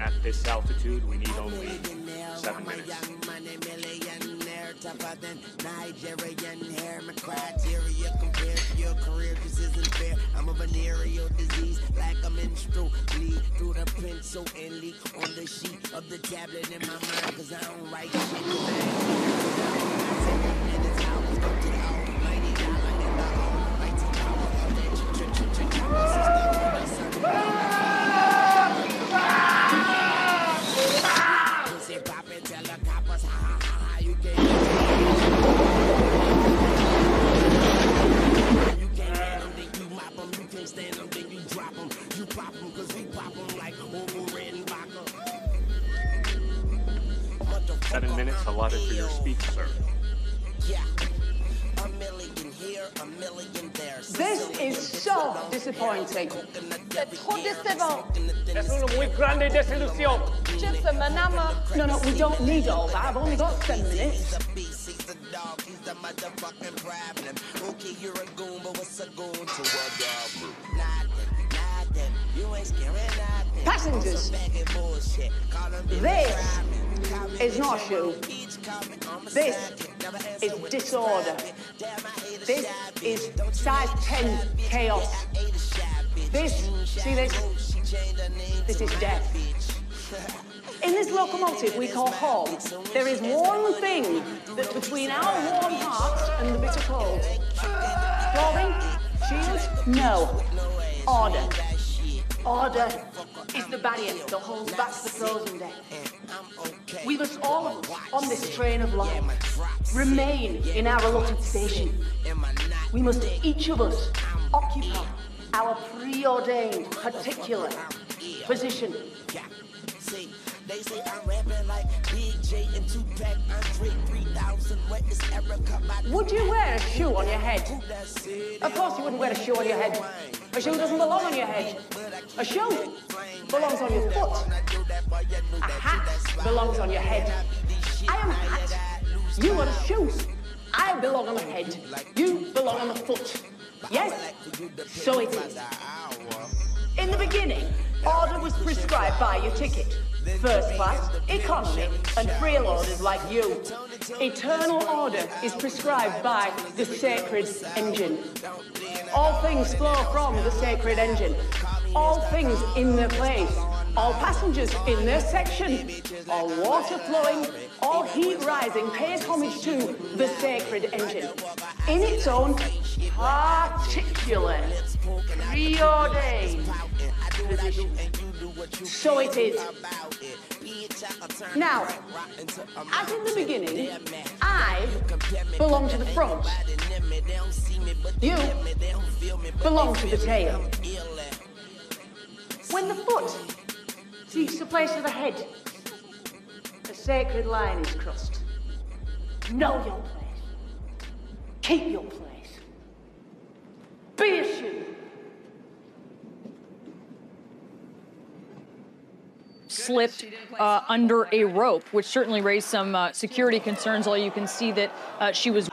At this altitude, we need only seven minutes. Nigerian hair. My criteria compared to your career just isn't fair. I'm a venereal disease, like a menstrual bleed through the pencil and leak on the sheet of the tablet in my mind. Cause I don't write shit. go to the the coppers, ha ha ha, you can't You can't stand 'em, then you drop 'em. You pop 'em, 'cause we pop 'em like Oval Redenbacher. Seven minutes allotted for your speech, sir. Yeah. A million here, a million there. This is so disappointing. C'est trop décevant. Es una muy grande desilusión. Je fais mon. No, no, we don't need all that. I've only got seven minutes. He's a beast, he's a dog, he's the motherfucking problem. Okay, you're a goon, but what's a goon to a goblin? Passengers. This is not my This is disorder. This is size 10 chaos. This, see this? This is death. In this locomotive we call home, there is one thing that's between our warm hearts and the bitter cold. Clothing? No. Order. Order is the barrier that holds back the frozen death. We must all of us on this train of life remain in our allotted station. We must each of us occupy our preordained particular position. They say I'm rapping like Big J and Tupac, Andre 3000. What is Erica? My Would you wear a shoe on your head? Of course you wouldn't wear a shoe on your head. A shoe doesn't belong on your head. A shoe belongs on your foot. A hat belongs on your head. I am a hat. You are a shoe. I belong on the head. You belong on the foot. Yes? So it is. In the beginning, order was prescribed by your ticket. First class, economy, and freeloaders like you. Eternal order is prescribed by the sacred engine. All things flow from the sacred engine. All things in their place. All passengers in their section. All water flowing, all heat rising pays homage to the sacred engine. In its own particular, preordained. So it is. Now, as in the beginning, I belong to the front. You belong to the tail. When the foot seeks the place of the head, the sacred line is crossed. Know your place. Keep your place. Be a slipped uh, under a rope, which certainly raised some uh, security concerns. All you can see that uh, she was